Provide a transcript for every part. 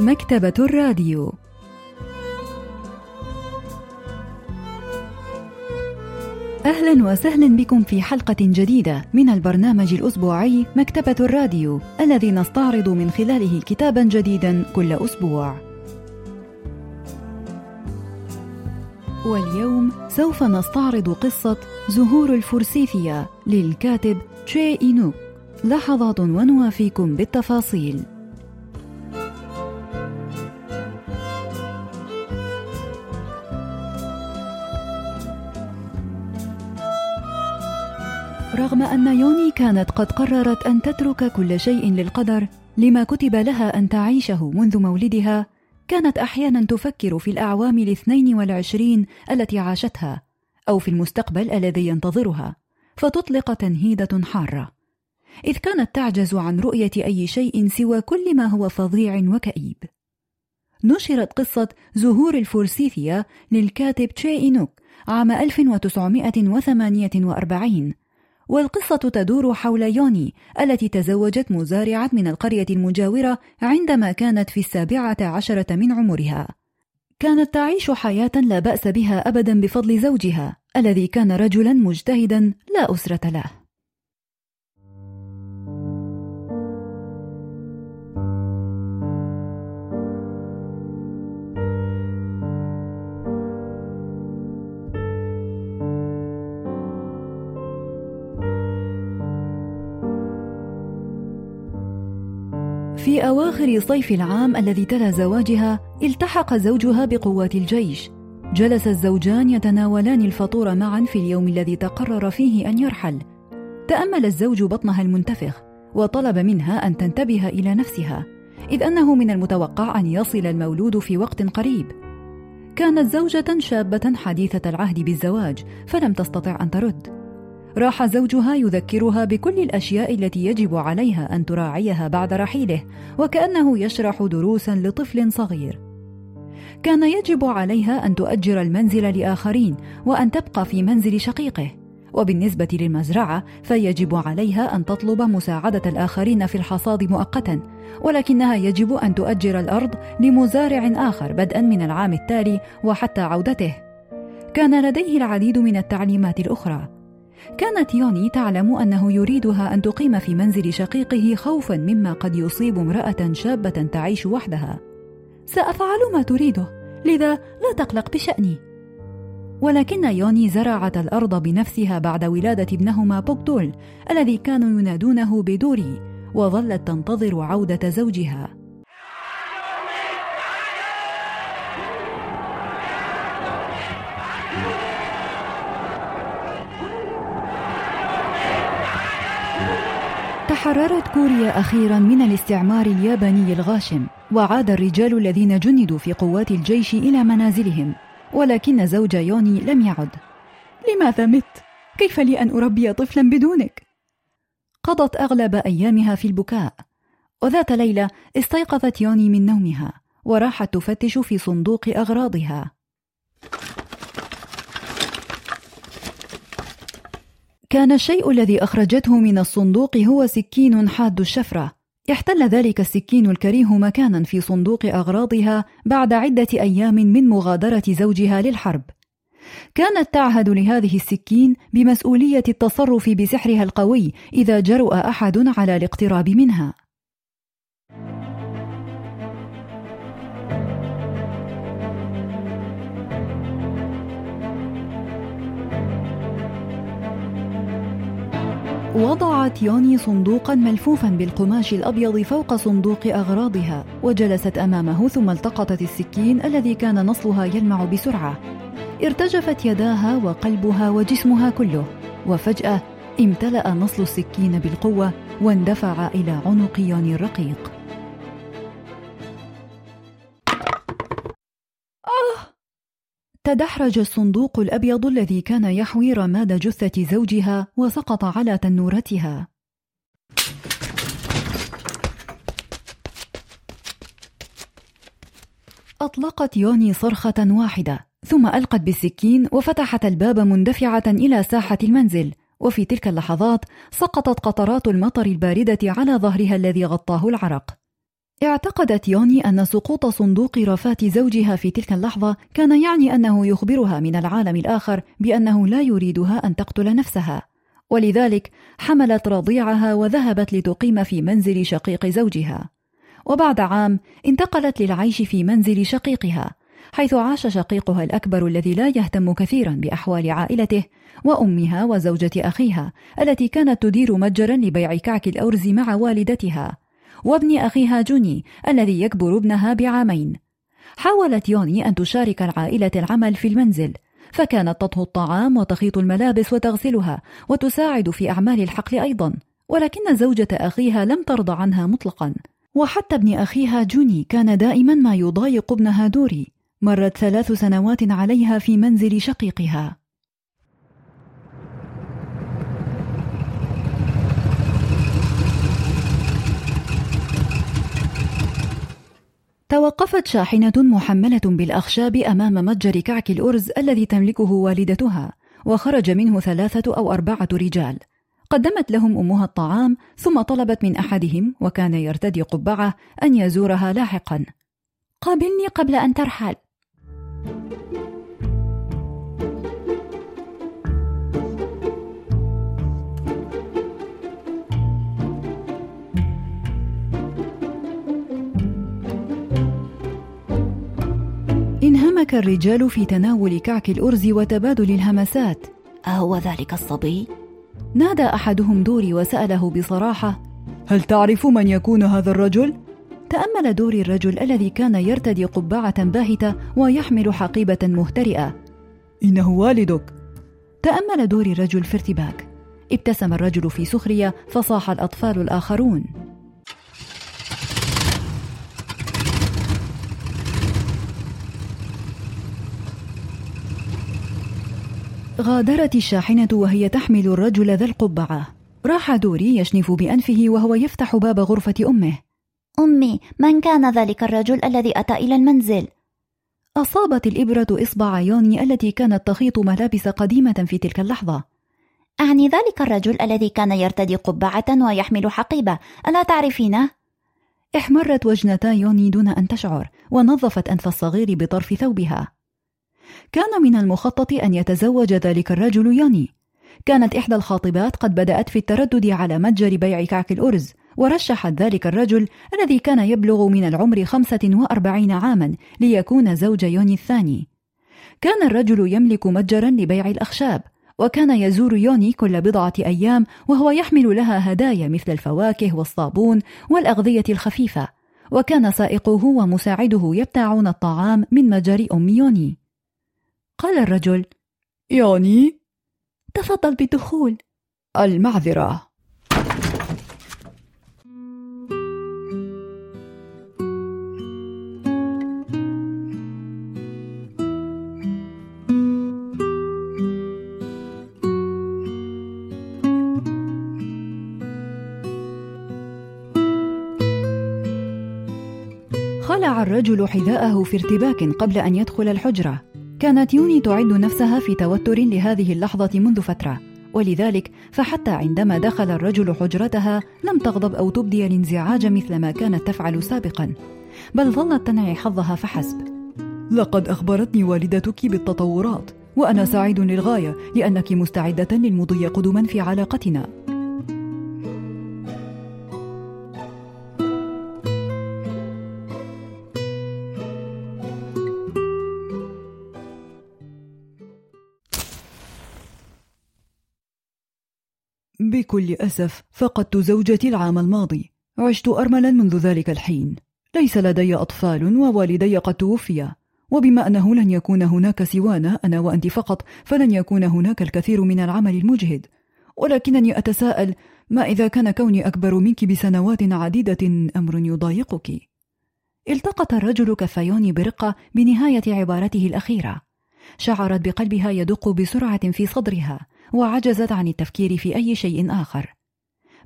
مكتبة الراديو أهلا وسهلا بكم في حلقة جديدة من البرنامج الأسبوعي مكتبة الراديو الذي نستعرض من خلاله كتابا جديدا كل أسبوع. واليوم سوف نستعرض قصة زهور الفورسيثيا للكاتب تشي إينوك. لحظات ونوافيكم بالتفاصيل. رغم أن يوني كانت قد قررت أن تترك كل شيء للقدر لما كتب لها أن تعيشه منذ مولدها كانت أحيانا تفكر في الأعوام الاثنين والعشرين التي عاشتها أو في المستقبل الذي ينتظرها فتطلق تنهيدة حارة. إذ كانت تعجز عن رؤية أي شيء سوى كل ما هو فظيع وكئيب. نشرت قصة زهور الفورسيثيا للكاتب تشي إينوك عام 1948 والقصة تدور حول يوني التي تزوجت مزارعة من القرية المجاورة عندما كانت في السابعة عشرة من عمرها. كانت تعيش حياة لا بأس بها أبدا بفضل زوجها الذي كان رجلا مجتهدا لا أسرة له. في أواخر صيف العام الذي تلا زواجها التحق زوجها بقوات الجيش. جلس الزوجان يتناولان الفطور معا في اليوم الذي تقرر فيه أن يرحل. تأمل الزوج بطنها المنتفخ وطلب منها أن تنتبه إلى نفسها إذ أنه من المتوقع أن يصل المولود في وقت قريب. كانت زوجة شابة حديثة العهد بالزواج فلم تستطع أن ترد. راح زوجها يذكرها بكل الأشياء التي يجب عليها أن تراعيها بعد رحيله وكأنه يشرح دروسا لطفل صغير. كان يجب عليها أن تؤجر المنزل لآخرين وأن تبقى في منزل شقيقه وبالنسبة للمزرعة فيجب عليها أن تطلب مساعدة الآخرين في الحصاد مؤقتا ولكنها يجب أن تؤجر الأرض لمزارع آخر بدءا من العام التالي وحتى عودته. كان لديه العديد من التعليمات الأخرى. كانت يوني تعلم أنه يريدها أن تقيم في منزل شقيقه خوفا مما قد يصيب امرأة شابة تعيش وحدها. سأفعل ما تريده لذا لا تقلق بشأني. ولكن يوني زرعت الأرض بنفسها بعد ولادة ابنهما بوكدول الذي كانوا ينادونه بدوري وظلت تنتظر عودة زوجها. تحررت كوريا أخيرا من الاستعمار الياباني الغاشم وعاد الرجال الذين جندوا في قوات الجيش إلى منازلهم ولكن زوج يوني لم يعد لماذا مت؟ كيف لي أن أربي طفلا بدونك؟ قضت أغلب أيامها في البكاء وذات ليلة استيقظت يوني من نومها وراحت تفتش في صندوق أغراضها كان الشيء الذي أخرجته من الصندوق هو سكين حاد الشفرة. احتل ذلك السكين الكريه مكانا في صندوق أغراضها بعد عدة أيام من مغادرة زوجها للحرب. كانت تعهد لهذه السكين بمسؤولية التصرف بسحرها القوي إذا جرؤ أحد على الاقتراب منها. وضعت يوني صندوقا ملفوفا بالقماش الأبيض فوق صندوق أغراضها وجلست أمامه ثم التقطت السكين الذي كان نصلها يلمع بسرعة. ارتجفت يداها وقلبها وجسمها كله وفجأة امتلأ نصل السكين بالقوة واندفع إلى عنق يوني الرقيق. تدحرج الصندوق الأبيض الذي كان يحوي رماد جثة زوجها وسقط على تنورتها. أطلقت يوني صرخة واحدة، ثم ألقت بالسكين وفتحت الباب مندفعة إلى ساحة المنزل، وفي تلك اللحظات سقطت قطرات المطر الباردة على ظهرها الذي غطاه العرق. اعتقدت يوني أن سقوط صندوق رفات زوجها في تلك اللحظة كان يعني أنه يخبرها من العالم الآخر بأنه لا يريدها أن تقتل نفسها، ولذلك حملت رضيعها وذهبت لتقيم في منزل شقيق زوجها. وبعد عام انتقلت للعيش في منزل شقيقها، حيث عاش شقيقها الأكبر الذي لا يهتم كثيرا بأحوال عائلته وأمها وزوجة أخيها التي كانت تدير متجرا لبيع كعك الأرز مع والدتها. وابن أخيها جوني الذي يكبر ابنها بعامين. حاولت يوني أن تشارك العائلة العمل في المنزل فكانت تطهو الطعام وتخيط الملابس وتغسلها وتساعد في أعمال الحقل أيضا ولكن زوجة أخيها لم ترضى عنها مطلقا. وحتى ابن أخيها جوني كان دائما ما يضايق ابنها دوري مرت ثلاث سنوات عليها في منزل شقيقها. توقفت شاحنة محملة بالأخشاب أمام متجر كعك الأرز الذي تملكه والدتها، وخرج منه ثلاثة أو أربعة رجال. قدمت لهم أمها الطعام، ثم طلبت من أحدهم وكان يرتدي قبعة أن يزورها لاحقا. قابلني قبل أن ترحل. انهمك الرجال في تناول كعك الأرز وتبادل الهمسات. أهو ذلك الصبي؟ نادى أحدهم دوري وسأله بصراحة هل تعرف من يكون هذا الرجل؟ تأمل دوري الرجل الذي كان يرتدي قبعة باهتة ويحمل حقيبة مهترئة. إنه والدك. تأمل دوري الرجل في ارتباك. ابتسم الرجل في سخرية فصاح الأطفال الآخرون. غادرت الشاحنة وهي تحمل الرجل ذا القبعة. راح دوري يشنف بأنفه وهو يفتح باب غرفة أمه. أمي من كان ذلك الرجل الذي أتى إلى المنزل؟ أصابت الإبرة إصبع يوني التي كانت تخيط ملابس قديمة في تلك اللحظة. أعني ذلك الرجل الذي كان يرتدي قبعة ويحمل حقيبة. ألا تعرفينه؟ احمرت وجنتا يوني دون أن تشعر ونظفت أنف الصغير بطرف ثوبها. كان من المخطط أن يتزوج ذلك الرجل يوني. كانت إحدى الخاطبات قد بدأت في التردد على متجر بيع كعك الأرز ورشحت ذلك الرجل الذي كان يبلغ من العمر خمسة وأربعين عاما ليكون زوج يوني الثاني. كان الرجل يملك متجرا لبيع الأخشاب وكان يزور يوني كل بضعة أيام وهو يحمل لها هدايا مثل الفواكه والصابون والأغذية الخفيفة. وكان سائقه ومساعده يبتاعون الطعام من متجر أم يوني. قال الرجل. يعني؟ تفضل بالدخول المعذرة. خلع الرجل حذاءه في ارتباك قبل أن يدخل الحجرة. كانت يوني تعد نفسها في توتر لهذه اللحظة منذ فترة. ولذلك فحتى عندما دخل الرجل حجرتها لم تغضب أو تبدي الانزعاج مثل ما كانت تفعل سابقا. بل ظلت تنعي حظها فحسب. لقد أخبرتني والدتك بالتطورات وأنا سعيد للغاية لأنك مستعدة للمضي قدما في علاقتنا. بكل أسف فقدت زوجتي العام الماضي. عشت أرملا منذ ذلك الحين. ليس لدي أطفال ووالدي قد توفيا. وبما أنه لن يكون هناك سوانا أنا وأنت فقط فلن يكون هناك الكثير من العمل المجهد. ولكنني أتساءل ما إذا كان كوني أكبر منك بسنوات عديدة أمر يضايقك؟ التقط الرجل كفيوني برقة بنهاية عبارته الأخيرة. شعرت بقلبها يدق بسرعة في صدرها. وعجزت عن التفكير في أي شيء آخر.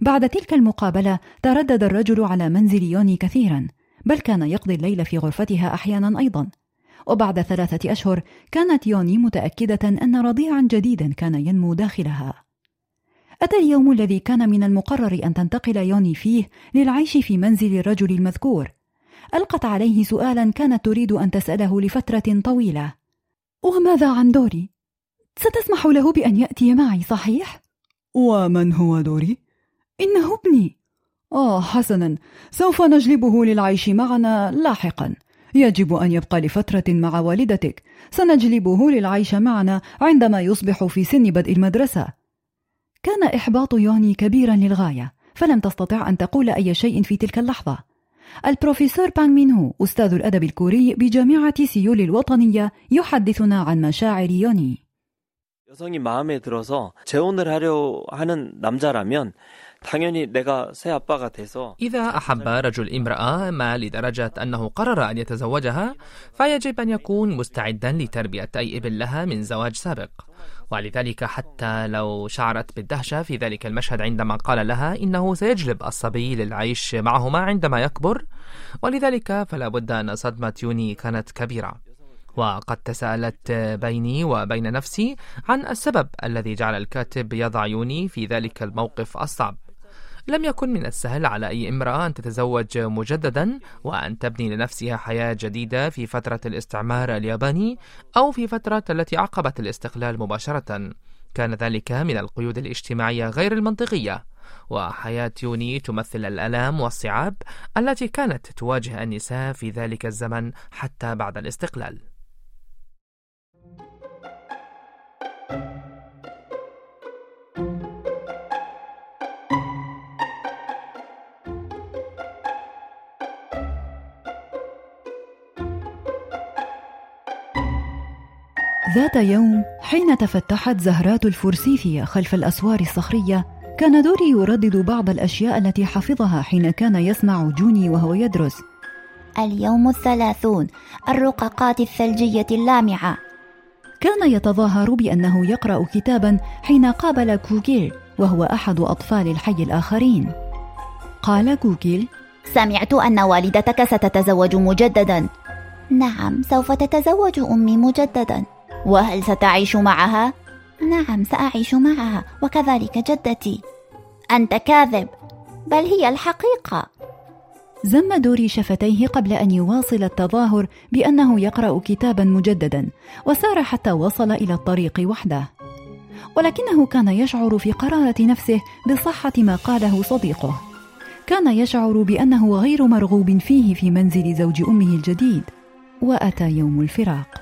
بعد تلك المقابلة تردد الرجل على منزل يوني كثيرا، بل كان يقضي الليل في غرفتها أحيانا أيضا. وبعد ثلاثة أشهر كانت يوني متأكدة أن رضيعا جديدا كان ينمو داخلها. أتى اليوم الذي كان من المقرر أن تنتقل يوني فيه للعيش في منزل الرجل المذكور، ألقت عليه سؤالا كانت تريد أن تسأله لفترة طويلة وماذا عن دوري؟ ستسمح له بأن يأتي معي صحيح؟ ومن هو دوري؟ إنه ابني. آه حسنا. سوف نجلبه للعيش معنا لاحقا. يجب أن يبقى لفترة مع والدتك. سنجلبه للعيش معنا عندما يصبح في سن بدء المدرسة. كان إحباط يوني كبيرا للغاية فلم تستطع أن تقول أي شيء في تلك اللحظة. البروفيسور بانغ مين هو أستاذ الأدب الكوري بجامعة سيول الوطنية يحدثنا عن مشاعر يوني. 여성이 마음에 들어서 재혼을 하려 하는 남자라면 당연히 내가 새 아빠가 돼서 إذا أحب رجل امرأة ما لدرجة أنه قرر أن يتزوجها فيجب أن يكون مستعدا لتربية أي ابن لها من زواج سابق ولذلك حتى لو شعرت بالدهشة في ذلك المشهد عندما قال لها إنه سيجلب الصبي للعيش معهما عندما يكبر ولذلك فلا بد أن صدمة يوني كانت كبيرة وقد تساءلت بيني وبين نفسي عن السبب الذي جعل الكاتب يضع يوني في ذلك الموقف الصعب. لم يكن من السهل على أي امرأة أن تتزوج مجددا وأن تبني لنفسها حياة جديدة في فترة الاستعمار الياباني أو في فترة التي عقبت الاستقلال مباشرة. كان ذلك من القيود الاجتماعية غير المنطقية. وحياة يوني تمثل الآلام والصعاب التي كانت تواجه النساء في ذلك الزمن حتى بعد الاستقلال. ذات يوم حين تفتحت زهرات الفرسيفيا خلف الأسوار الصخرية كان دوري يردد بعض الأشياء التي حفظها حين كان يسمع جوني وهو يدرس. اليوم الثلاثون الرقاقات الثلجية اللامعة. كان يتظاهر بأنه يقرأ كتابا حين قابل كوكيل وهو أحد أطفال الحي الآخرين. قال كوكيل سمعت أن والدتك ستتزوج مجددا. نعم سوف تتزوج أمي مجددا. وهل ستعيش معها؟ نعم سأعيش معها وكذلك جدتي. أنت كاذب بل هي الحقيقة. زم دوري شفتيه قبل أن يواصل التظاهر بأنه يقرأ كتابا مجددا وسار حتى وصل إلى الطريق وحده. ولكنه كان يشعر في قرارة نفسه بصحة ما قاله صديقه. كان يشعر بأنه غير مرغوب فيه في منزل زوج أمه الجديد وأتى يوم الفراق.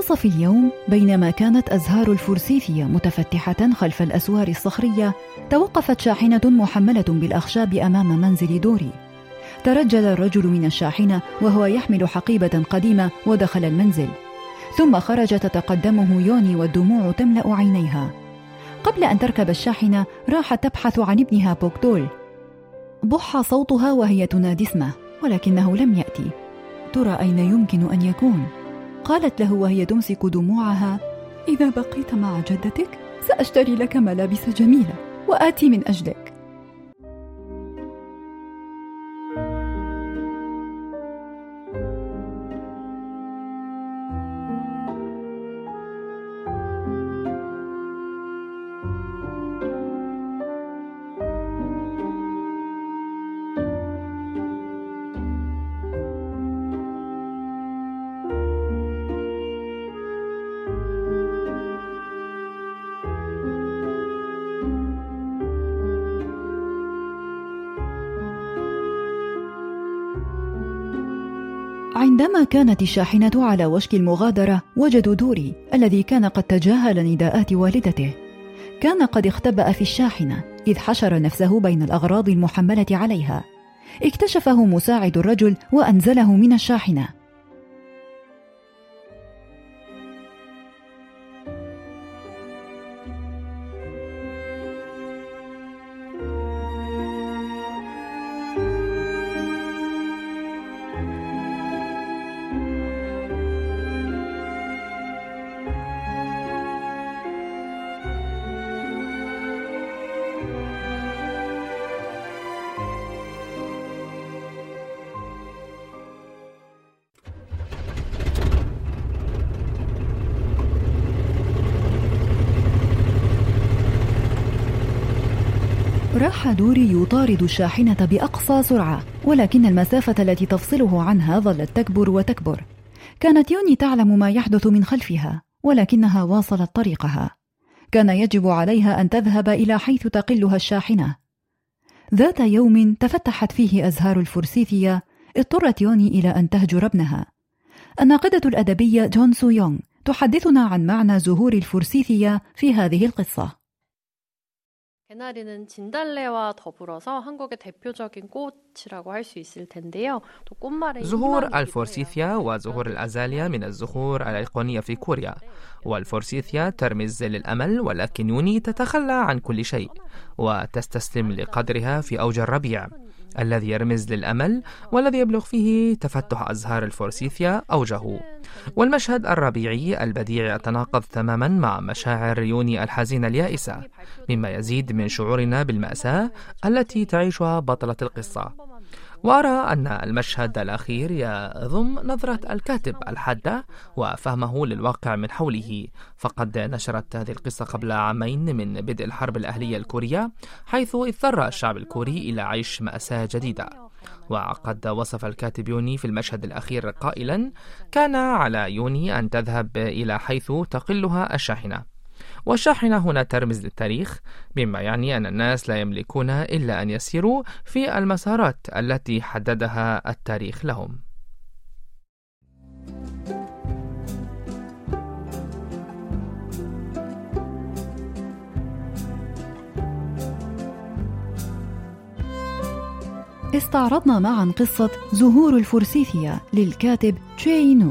منتصف اليوم بينما كانت أزهار الفرسيفية متفتحة خلف الأسوار الصخرية توقفت شاحنة محملة بالأخشاب أمام منزل دوري. ترجل الرجل من الشاحنة وهو يحمل حقيبة قديمة ودخل المنزل. ثم خرج تتقدمه يوني والدموع تملأ عينيها. قبل أن تركب الشاحنة راحت تبحث عن ابنها بوكتول بح صوتها وهي تنادي اسمه ولكنه لم يأتي. ترى أين يمكن أن يكون؟ قالت له وهي تمسك دموعها إذا بقيت مع جدتك سأشتري لك ملابس جميلة وآتي من أجلك. عندما كانت الشاحنة على وشك المغادرة وجدوا دوري الذي كان قد تجاهل نداءات والدته. كان قد اختبأ في الشاحنة إذ حشر نفسه بين الأغراض المحملة عليها. اكتشفه مساعد الرجل وأنزله من الشاحنة. دوري يطارد الشاحنة بأقصى سرعة ولكن المسافة التي تفصله عنها ظلت تكبر وتكبر. كانت يوني تعلم ما يحدث من خلفها ولكنها واصلت طريقها. كان يجب عليها أن تذهب إلى حيث تقلها الشاحنة. ذات يوم تفتحت فيه أزهار الفورسيثيا اضطرت يوني إلى أن تهجر ابنها. الناقدة الأدبية جون سو يونغ تحدثنا عن معنى زهور الفورسيثيا في هذه القصة. 개나리는 진달래와 더불어서 한국의 대표적인 꽃이라고 할 수 있을 텐데요. 또 꽃말의 زهور الفورسيثيا وزهور الأزاليا من الزهور الأيقونية في كوريا والفورسيثيا ترمز للأمل ولكن يوني تتخلى عن كل شيء وتستسلم لقدرها في أوج الربيع الذي يرمز للأمل والذي يبلغ فيه تفتح أزهار الفورسيثيا أوجه. والمشهد الربيعي البديع يتناقض تماما مع مشاعر يوني الحزينة اليائسة مما يزيد من شعورنا بالمأساة التي تعيشها بطلة القصة. وأرى أن المشهد الأخير يضم نظرة الكاتب الحادة وفهمه للواقع من حوله. فقد نشرت هذه القصة قبل عامين من بدء الحرب الأهلية الكورية حيث اضطر الشعب الكوري إلى عيش مأساة جديدة. وقد وصف الكاتب يوني في المشهد الأخير قائلا كان على يوني أن تذهب إلى حيث تقلها الشاحنة والشاحنة هنا ترمز للتاريخ مما يعني أن الناس لا يملكون إلا أن يسيروا في المسارات التي حددها التاريخ لهم. استعرضنا معا قصة زهور الفرسيثية للكاتب تشينو